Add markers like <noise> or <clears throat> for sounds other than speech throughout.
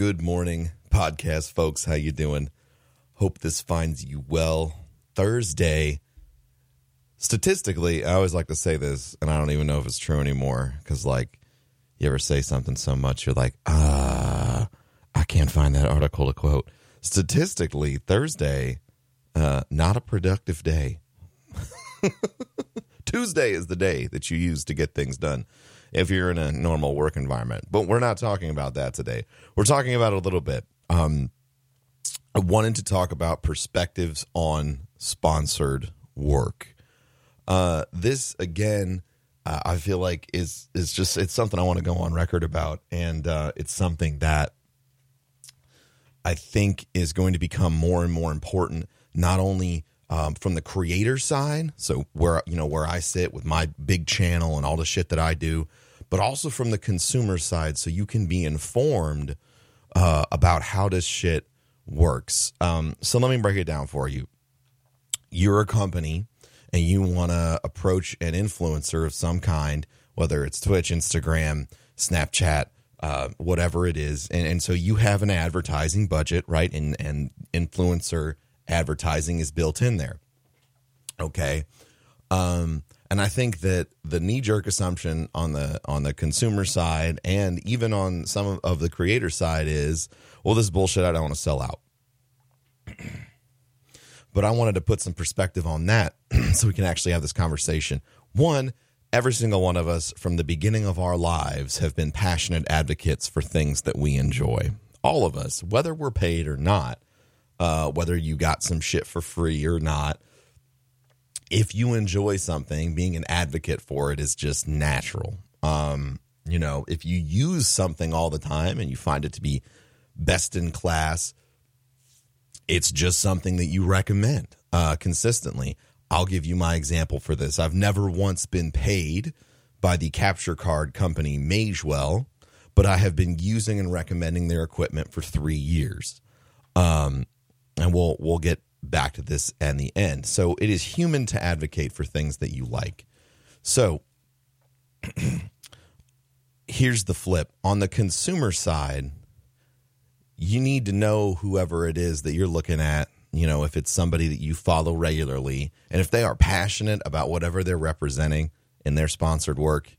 Good morning, podcast folks. How you doing? Hope this finds you well. Thursday. Statistically, I always like to say this, and I don't even know if it's true anymore. Because, like, you ever say something so much, you're like, ah, I can't find that article to quote. Statistically, Thursday, uh, not a productive day. <laughs> Tuesday is the day that you use to get things done if you're in a normal work environment. But we're not talking about that today. We're talking about a little bit. Um, I wanted to talk about perspectives on sponsored work. Uh, this again, uh, I feel like is is just it's something I want to go on record about, and uh, it's something that I think is going to become more and more important, not only um, from the creator side, so where you know where I sit with my big channel and all the shit that I do, but also from the consumer side, so you can be informed uh, about how this shit works. Um, so let me break it down for you. You're a company and you want to approach an influencer of some kind, whether it's Twitch, Instagram, Snapchat, uh, whatever it is, and, and so you have an advertising budget, right? And and influencer advertising is built in there. Okay. Um, and I think that the knee jerk assumption on the on the consumer side and even on some of, of the creator side is, well, this is bullshit. I don't want to sell out. <clears throat> but I wanted to put some perspective on that <clears throat> so we can actually have this conversation. One, every single one of us from the beginning of our lives have been passionate advocates for things that we enjoy. All of us, whether we're paid or not, uh, whether you got some shit for free or not if you enjoy something, being an advocate for it is just natural. Um, you know, if you use something all the time and you find it to be best in class, it's just something that you recommend uh, consistently. I'll give you my example for this. I've never once been paid by the capture card company Magewell, but I have been using and recommending their equipment for three years. Um, and we'll we'll get back to this and the end. So it is human to advocate for things that you like. So <clears throat> here's the flip on the consumer side, you need to know whoever it is that you're looking at. You know, if it's somebody that you follow regularly, and if they are passionate about whatever they're representing in their sponsored work,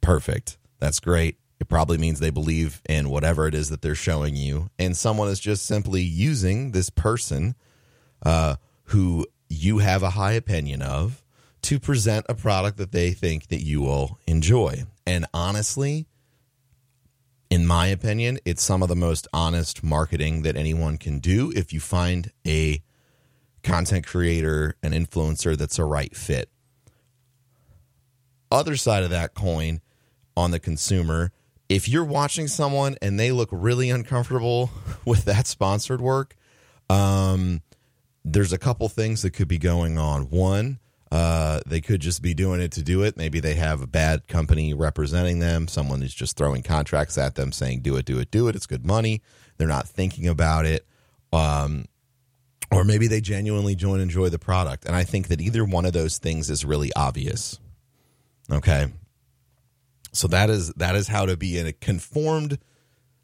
perfect. That's great. It probably means they believe in whatever it is that they're showing you. And someone is just simply using this person uh, who you have a high opinion of to present a product that they think that you will enjoy. And honestly, in my opinion, it's some of the most honest marketing that anyone can do if you find a content creator, an influencer that's a right fit. Other side of that coin on the consumer if you're watching someone and they look really uncomfortable <laughs> with that sponsored work, um, there's a couple things that could be going on. One, uh, they could just be doing it to do it. Maybe they have a bad company representing them. Someone is just throwing contracts at them saying, do it, do it, do it. It's good money. They're not thinking about it. Um, or maybe they genuinely join enjoy the product. And I think that either one of those things is really obvious. Okay. So that is that is how to be a conformed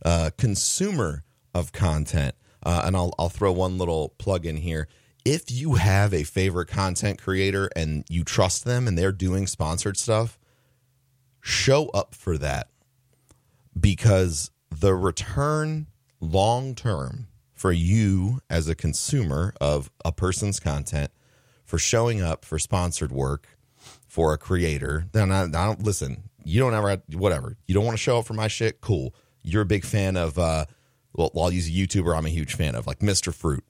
uh, consumer of content. Uh, and I'll I'll throw one little plug in here. If you have a favorite content creator and you trust them and they're doing sponsored stuff, show up for that because the return long term for you as a consumer of a person's content for showing up for sponsored work for a creator then I, I don't listen you don't ever whatever. You don't want to show up for my shit? Cool. You're a big fan of uh well, I'll use a YouTuber I'm a huge fan of, like Mr. Fruit.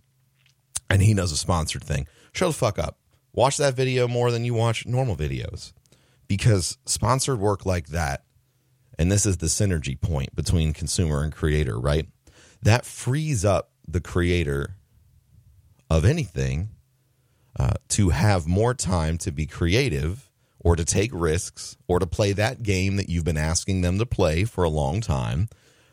And he does a sponsored thing. Show the fuck up. Watch that video more than you watch normal videos. Because sponsored work like that, and this is the synergy point between consumer and creator, right? That frees up the creator of anything uh, to have more time to be creative or to take risks or to play that game that you've been asking them to play for a long time.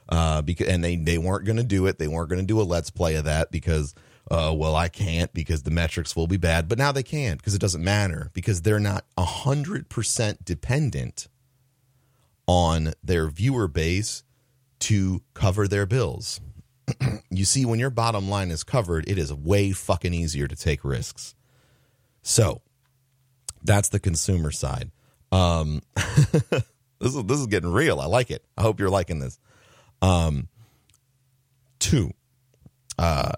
Uh, because and they they weren't going to do it. They weren't going to do a let's play of that because uh, well I can't because the metrics will be bad. But now they can because it doesn't matter because they're not hundred percent dependent on their viewer base to cover their bills. <clears throat> you see, when your bottom line is covered, it is way fucking easier to take risks. So that's the consumer side. Um, <laughs> this is this is getting real. I like it. I hope you're liking this. Um, two, uh,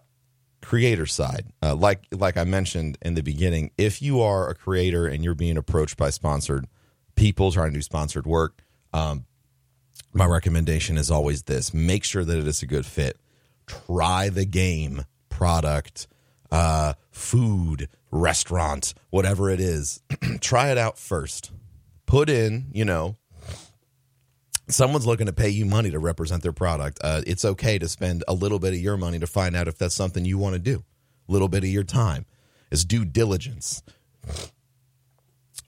creator side. Uh, like like I mentioned in the beginning, if you are a creator and you're being approached by sponsored people trying to do sponsored work, um, my recommendation is always this: make sure that it is a good fit. Try the game, product, uh, food, restaurant, whatever it is. <clears throat> Try it out first. Put in, you know, someone's looking to pay you money to represent their product. Uh, it's okay to spend a little bit of your money to find out if that's something you want to do. A little bit of your time is due diligence.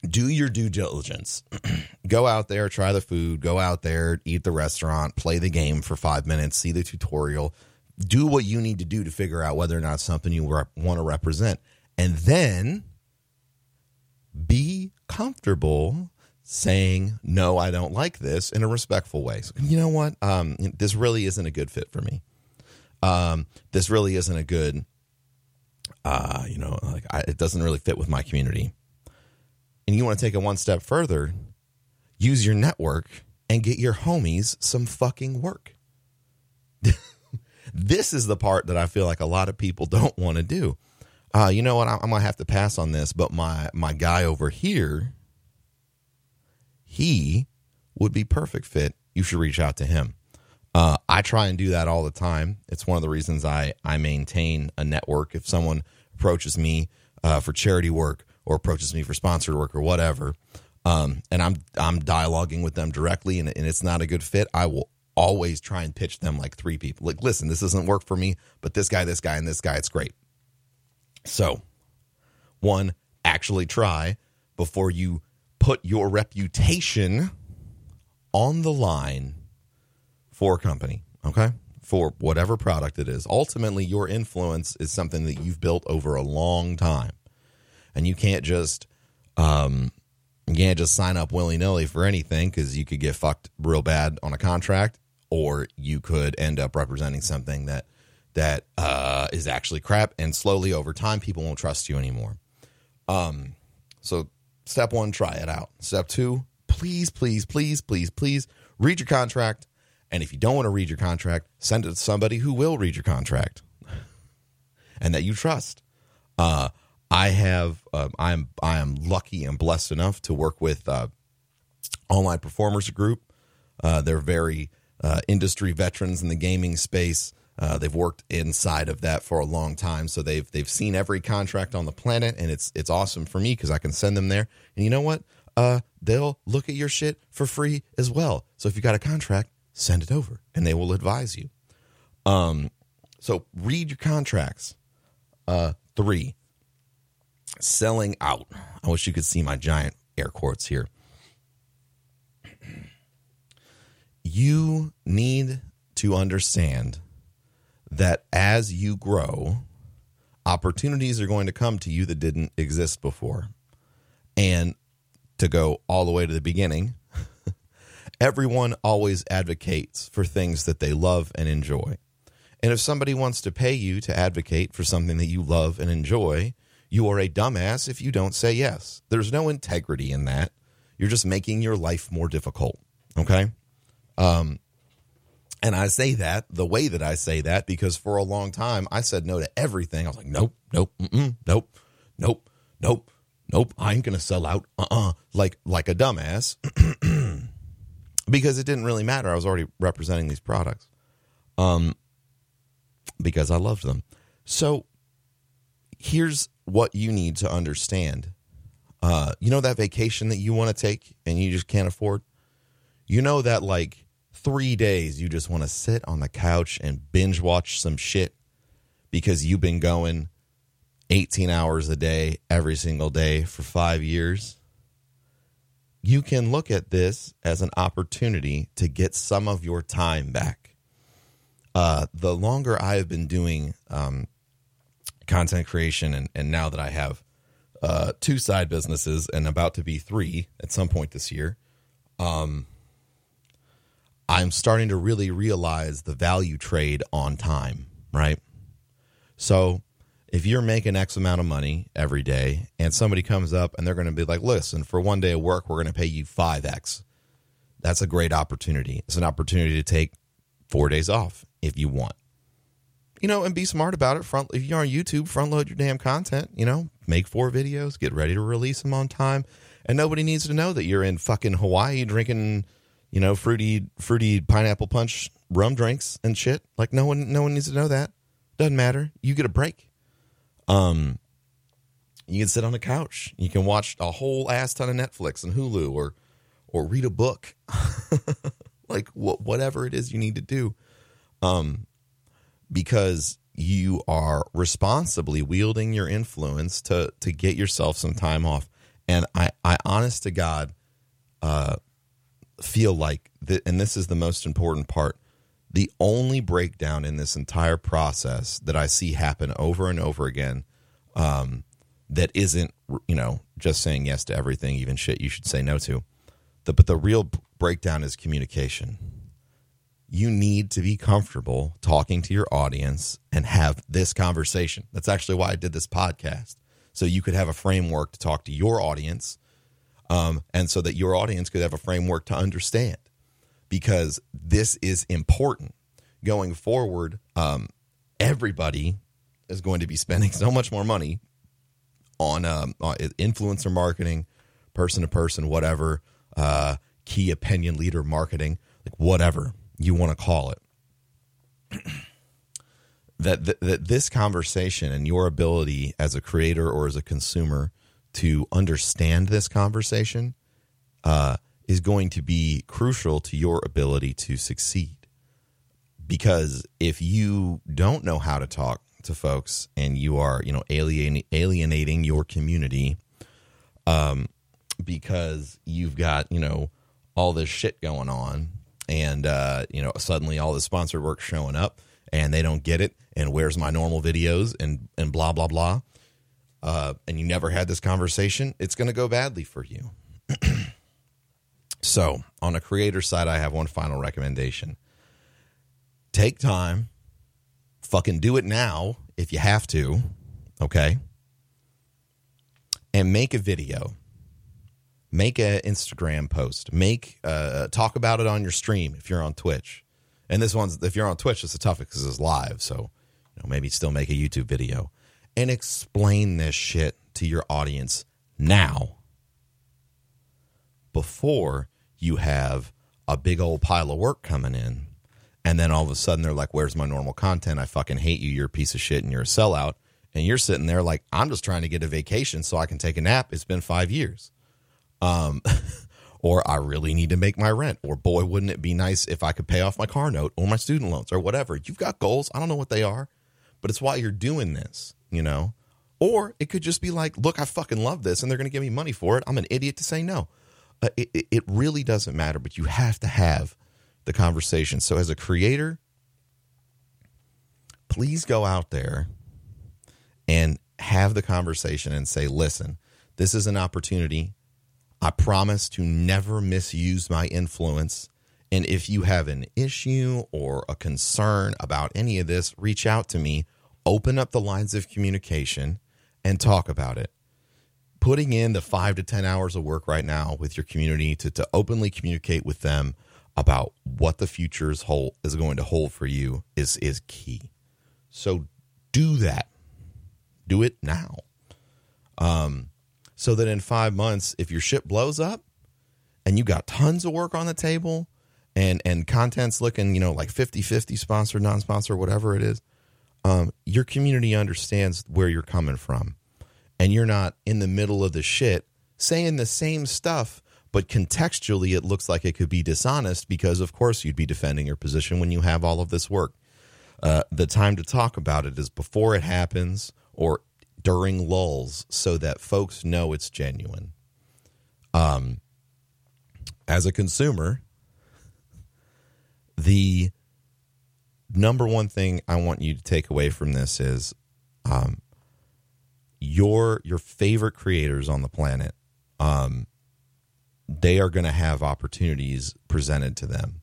Do your due diligence. <clears throat> go out there, try the food, go out there, eat the restaurant, play the game for five minutes, see the tutorial, do what you need to do to figure out whether or not something you want to represent. And then be comfortable saying no i don't like this in a respectful way. So, you know what? Um, this really isn't a good fit for me. Um, this really isn't a good uh, you know like I, it doesn't really fit with my community. And you want to take it one step further use your network and get your homies some fucking work. <laughs> This is the part that i feel like a lot of people don't want to do uh, you know what i'm gonna have to pass on this but my my guy over here he would be perfect fit, you should reach out to him. Uh, I try and do that all the time. It's one of the reasons I I maintain a network. If someone approaches me uh, for charity work or approaches me for sponsored work or whatever, um, and I'm I'm dialoguing with them directly, and, and it's not a good fit, I will always try and pitch them like three people. Like, listen, this doesn't work for me, but this guy, this guy, and this guy, it's great. So, one, actually try before you put your reputation on the line for a company, okay? For whatever product it is. Ultimately, your influence is something that you've built over a long time. And you can't just um you can't just sign up willy-nilly for anything because you could get fucked real bad on a contract or you could end up representing something that that uh, is actually crap and slowly over time people won't trust you anymore um so Step one, try it out. Step two, please, please, please, please, please read your contract. And if you don't want to read your contract, send it to somebody who will read your contract <laughs> and that you trust. Uh, I have, uh, I'm, I am lucky and blessed enough to work with uh, Online Performers Group. Uh, they're very uh, industry veterans in the gaming space. Uh, they've worked inside of that for a long time, so they've they've seen every contract on the planet, and it's it's awesome for me because I can send them there. And you know what? Uh, they'll look at your shit for free as well. So if you got a contract, send it over, and they will advise you. Um, so read your contracts. Uh, three, selling out. I wish you could see my giant air quotes here. You need to understand that as you grow, opportunities are going to come to you that didn't exist before. And to go all the way to the beginning, <laughs> everyone always advocates for things that they love and enjoy. And if somebody wants to pay you to advocate for something that you love and enjoy, you are a dumbass if you don't say yes. There's no integrity in that. You're just making your life more difficult. Okay. Um, and I say that the way that I say that because for a long time I said no to everything. I was like, nope, nope, nope, nope, nope, nope. I ain't gonna sell out. Uh uh-uh. uh Like like a dumbass <clears throat> because it didn't really matter. I was already representing these products, um, because I loved them. So here's what you need to understand. Uh, you know that vacation that you want to take and you just can't afford. You know that like three days you just want to sit on the couch and binge watch some shit because you've been going 18 hours a day every single day for five years, you can look at this as an opportunity to get some of your time back. Uh, the longer I have been doing um, content creation, and, and now that I have uh, two side businesses and about to be three at some point this year, um, I'm starting to really realize the value trade on time, right? So if you're making X amount of money every day and somebody comes up and they're going to be like, listen, for one day of work, we're going to pay you 5X. That's a great opportunity. It's an opportunity to take four days off if you want. You know, and be smart about it. Front if you're on YouTube, front load your damn content. You know, make four videos, get ready to release them on time, and nobody needs to know that you're in fucking Hawaii drinking, you know, fruity fruity pineapple punch rum drinks and shit. Like no one no one needs to know that. Doesn't matter. You get a break. Um, you can sit on a couch. You can watch a whole ass ton of Netflix and Hulu, or or read a book, <laughs> like wh- whatever it is you need to do, um, because you are responsibly wielding your influence to to get yourself some time off. And I, I honest to God, uh, feel like that, and this is the most important part. The only breakdown in this entire process that I see happen over and over again, um, that isn't you know just saying yes to everything, even shit you should say no to. The, but the real breakdown is communication. You need to be comfortable talking to your audience and have this conversation. That's actually why I did this podcast. So you could have a framework to talk to your audience, um, and so that your audience could have a framework to understand because this is important going forward. Um, everybody is going to be spending <laughs> so much more money on, um, influencer marketing, person to person, whatever, uh, key opinion leader marketing, like whatever you want to call it. <clears throat> that, that that this conversation and your ability as a creator or as a consumer to understand this conversation uh, is going to be crucial to your ability to succeed. Because if you don't know how to talk to folks and you are, you know, alienating, alienating your community, um, because you've got, you know, all this shit going on and, uh, you know, suddenly all the sponsored work showing up and they don't get it. And where's my normal videos and, and blah, blah, blah. Uh, and you never had this conversation, it's going to go badly for you. <clears throat> so, on a creator side, I have one final recommendation take time, fucking do it now if you have to, okay? And make a video. Make an Instagram post. Make uh, talk about it on your stream if you're on Twitch. And this one's if you're on Twitch, it's a tough because it's live. So, you know, maybe still make a YouTube video and explain this shit to your audience now before you have a big old pile of work coming in. And then all of a sudden they're like, Where's my normal content? I fucking hate you. You're a piece of shit and you're a sellout. And you're sitting there like, I'm just trying to get a vacation so I can take a nap. It's been five years. Um, <laughs> or I really need to make my rent. Or boy, wouldn't it be nice if I could pay off my car note or my student loans or whatever. You've got goals. I don't know what they are, but it's why you're doing this, you know? Or it could just be like, look, I fucking love this and they're going to give me money for it. I'm an idiot to say no. Uh, it, it really doesn't matter, but you have to have the conversation. So, as a creator, please go out there and have the conversation and say, listen, this is an opportunity. I promise to never misuse my influence. And if you have an issue or a concern about any of this, reach out to me. Open up the lines of communication and talk about it. Putting in the five to 10 hours of work right now with your community to, to openly communicate with them about what the future is, hold, is going to hold for you is, is key. So do that. Do it now. Um, so that in five months, if your ship blows up and you got tons of work on the table and, and content's looking, you know, like 50 50 sponsored, non sponsored, whatever it is, um, your community understands where you're coming from and you're not in the middle of the shit saying the same stuff but contextually it looks like it could be dishonest because of course you'd be defending your position when you have all of this work. Uh, the time to talk about it is before it happens or during lulls so that folks know it's genuine. Um, as a consumer the number one thing I want you to take away from this is um, your your favorite creators on the planet. Um, they are going to have opportunities presented to them,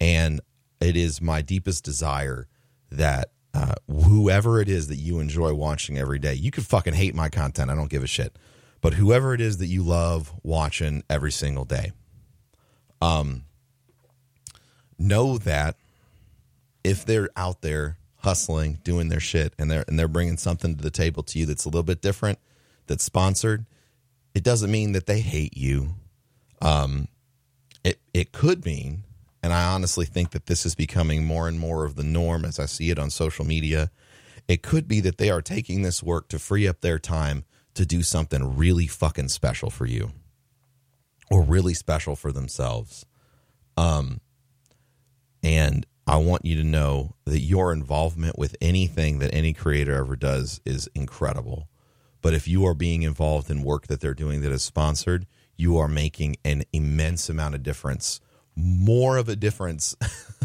And it is my deepest desire that uh, whoever it is that you enjoy watching every day, you could fucking hate my content. I don't give a shit. But whoever it is that you love watching every single day, um, know that if they're out there hustling, doing their shit, and they're and they're bringing something to the table to you that's a little bit different, that's sponsored, it doesn't mean that they hate you. Um, it it could mean, and I honestly think that this is becoming more and more of the norm as I see it on social media. It could be that they are taking this work to free up their time to do something really fucking special for you, or really special for themselves. Um, and I want you to know that your involvement with anything that any creator ever does is incredible. But if you are being involved in work that they're doing that is sponsored, you are making an immense amount of difference, more of a difference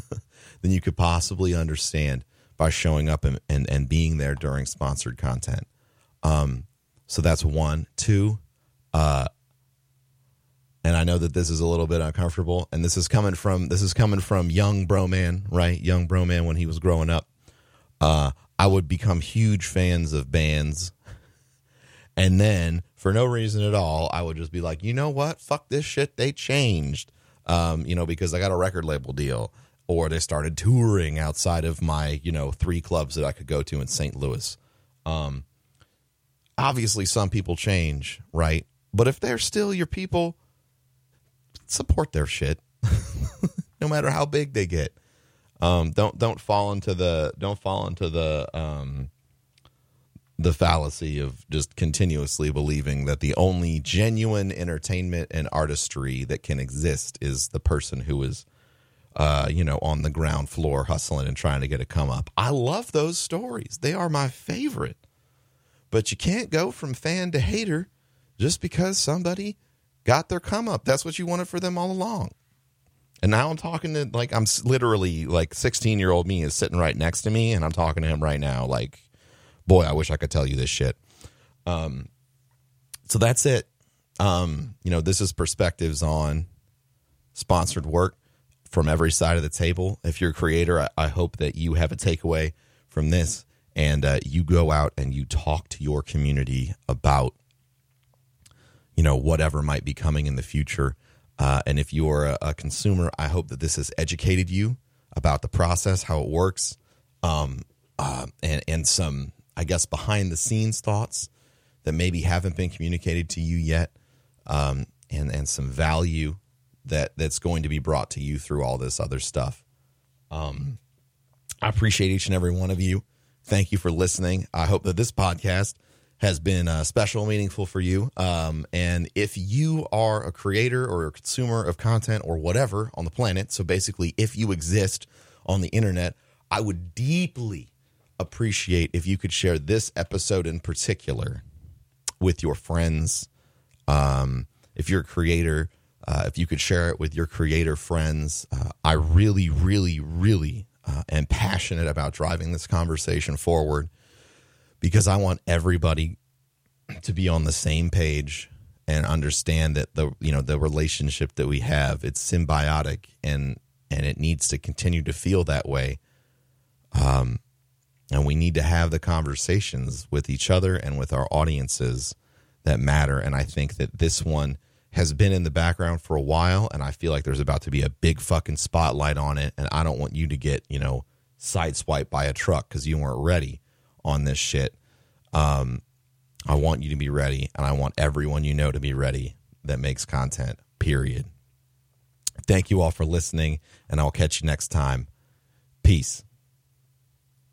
<laughs> than you could possibly understand by showing up and, and, and being there during sponsored content. Um, so that's one. Two, uh, and I know that this is a little bit uncomfortable, and this is coming from this is coming from young bro man, right? Young bro man when he was growing up. Uh, I would become huge fans of bands, and then for no reason at all, I would just be like, you know what? Fuck this shit. They changed, um, you know, because I got a record label deal, or they started touring outside of my, you know, three clubs that I could go to in St. Louis. Um, obviously, some people change, right? But if they're still your people support their shit, <laughs> no matter how big they get. Um, don't don't fall into the don't fall into the um, the fallacy of just continuously believing that the only genuine entertainment and artistry that can exist is the person who is uh, you know on the ground floor hustling and trying to get a come up. I love those stories. They are my favorite. But you can't go from fan to hater just because somebody got their come up. That's what you wanted for them all along. And now I'm talking to like I'm literally like 16 year old me is sitting right next to me, and I'm talking to him right now. Like, boy, I wish I could tell you this shit. Um, so that's it. Um, you know, this is perspectives on sponsored work from every side of the table. If you're a creator, I, I hope that you have a takeaway from this, and uh, you go out and you talk to your community about you know whatever might be coming in the future. Uh, and if you're a, a, consumer, I hope that this has educated you about the process, how it works, um, uh, and and some I guess behind the scenes thoughts that maybe haven't been communicated to you yet, um, and and some value that that's going to be brought to you through all this other stuff. Um, I appreciate each and every one of you. Thank you for listening. I hope that this podcast has been uh, special, meaningful for you. Um, and if you are a creator or a consumer of content or whatever on the planet, so basically, if you exist on the internet, I would deeply appreciate if you could share this episode in particular with your friends. Um, if you're a creator, uh, if you could share it with your creator friends, uh, I really, really, really uh, am passionate about driving this conversation forward because I want everybody to be on the same page and understand that the you know the relationship that we have it's symbiotic and and it needs to continue to feel that way. Um and we need to have the conversations with each other and with our audiences that matter. And i think that this one has been in the background for a while and i feel like there's about to be a big fucking spotlight on it. And i don't want you to get you know sideswiped by a truck because you weren't ready on this shit. Um, I want you to be ready, and I want everyone you know to be ready that makes content, period. Thank you all for listening, and I'll catch you next time. Peace.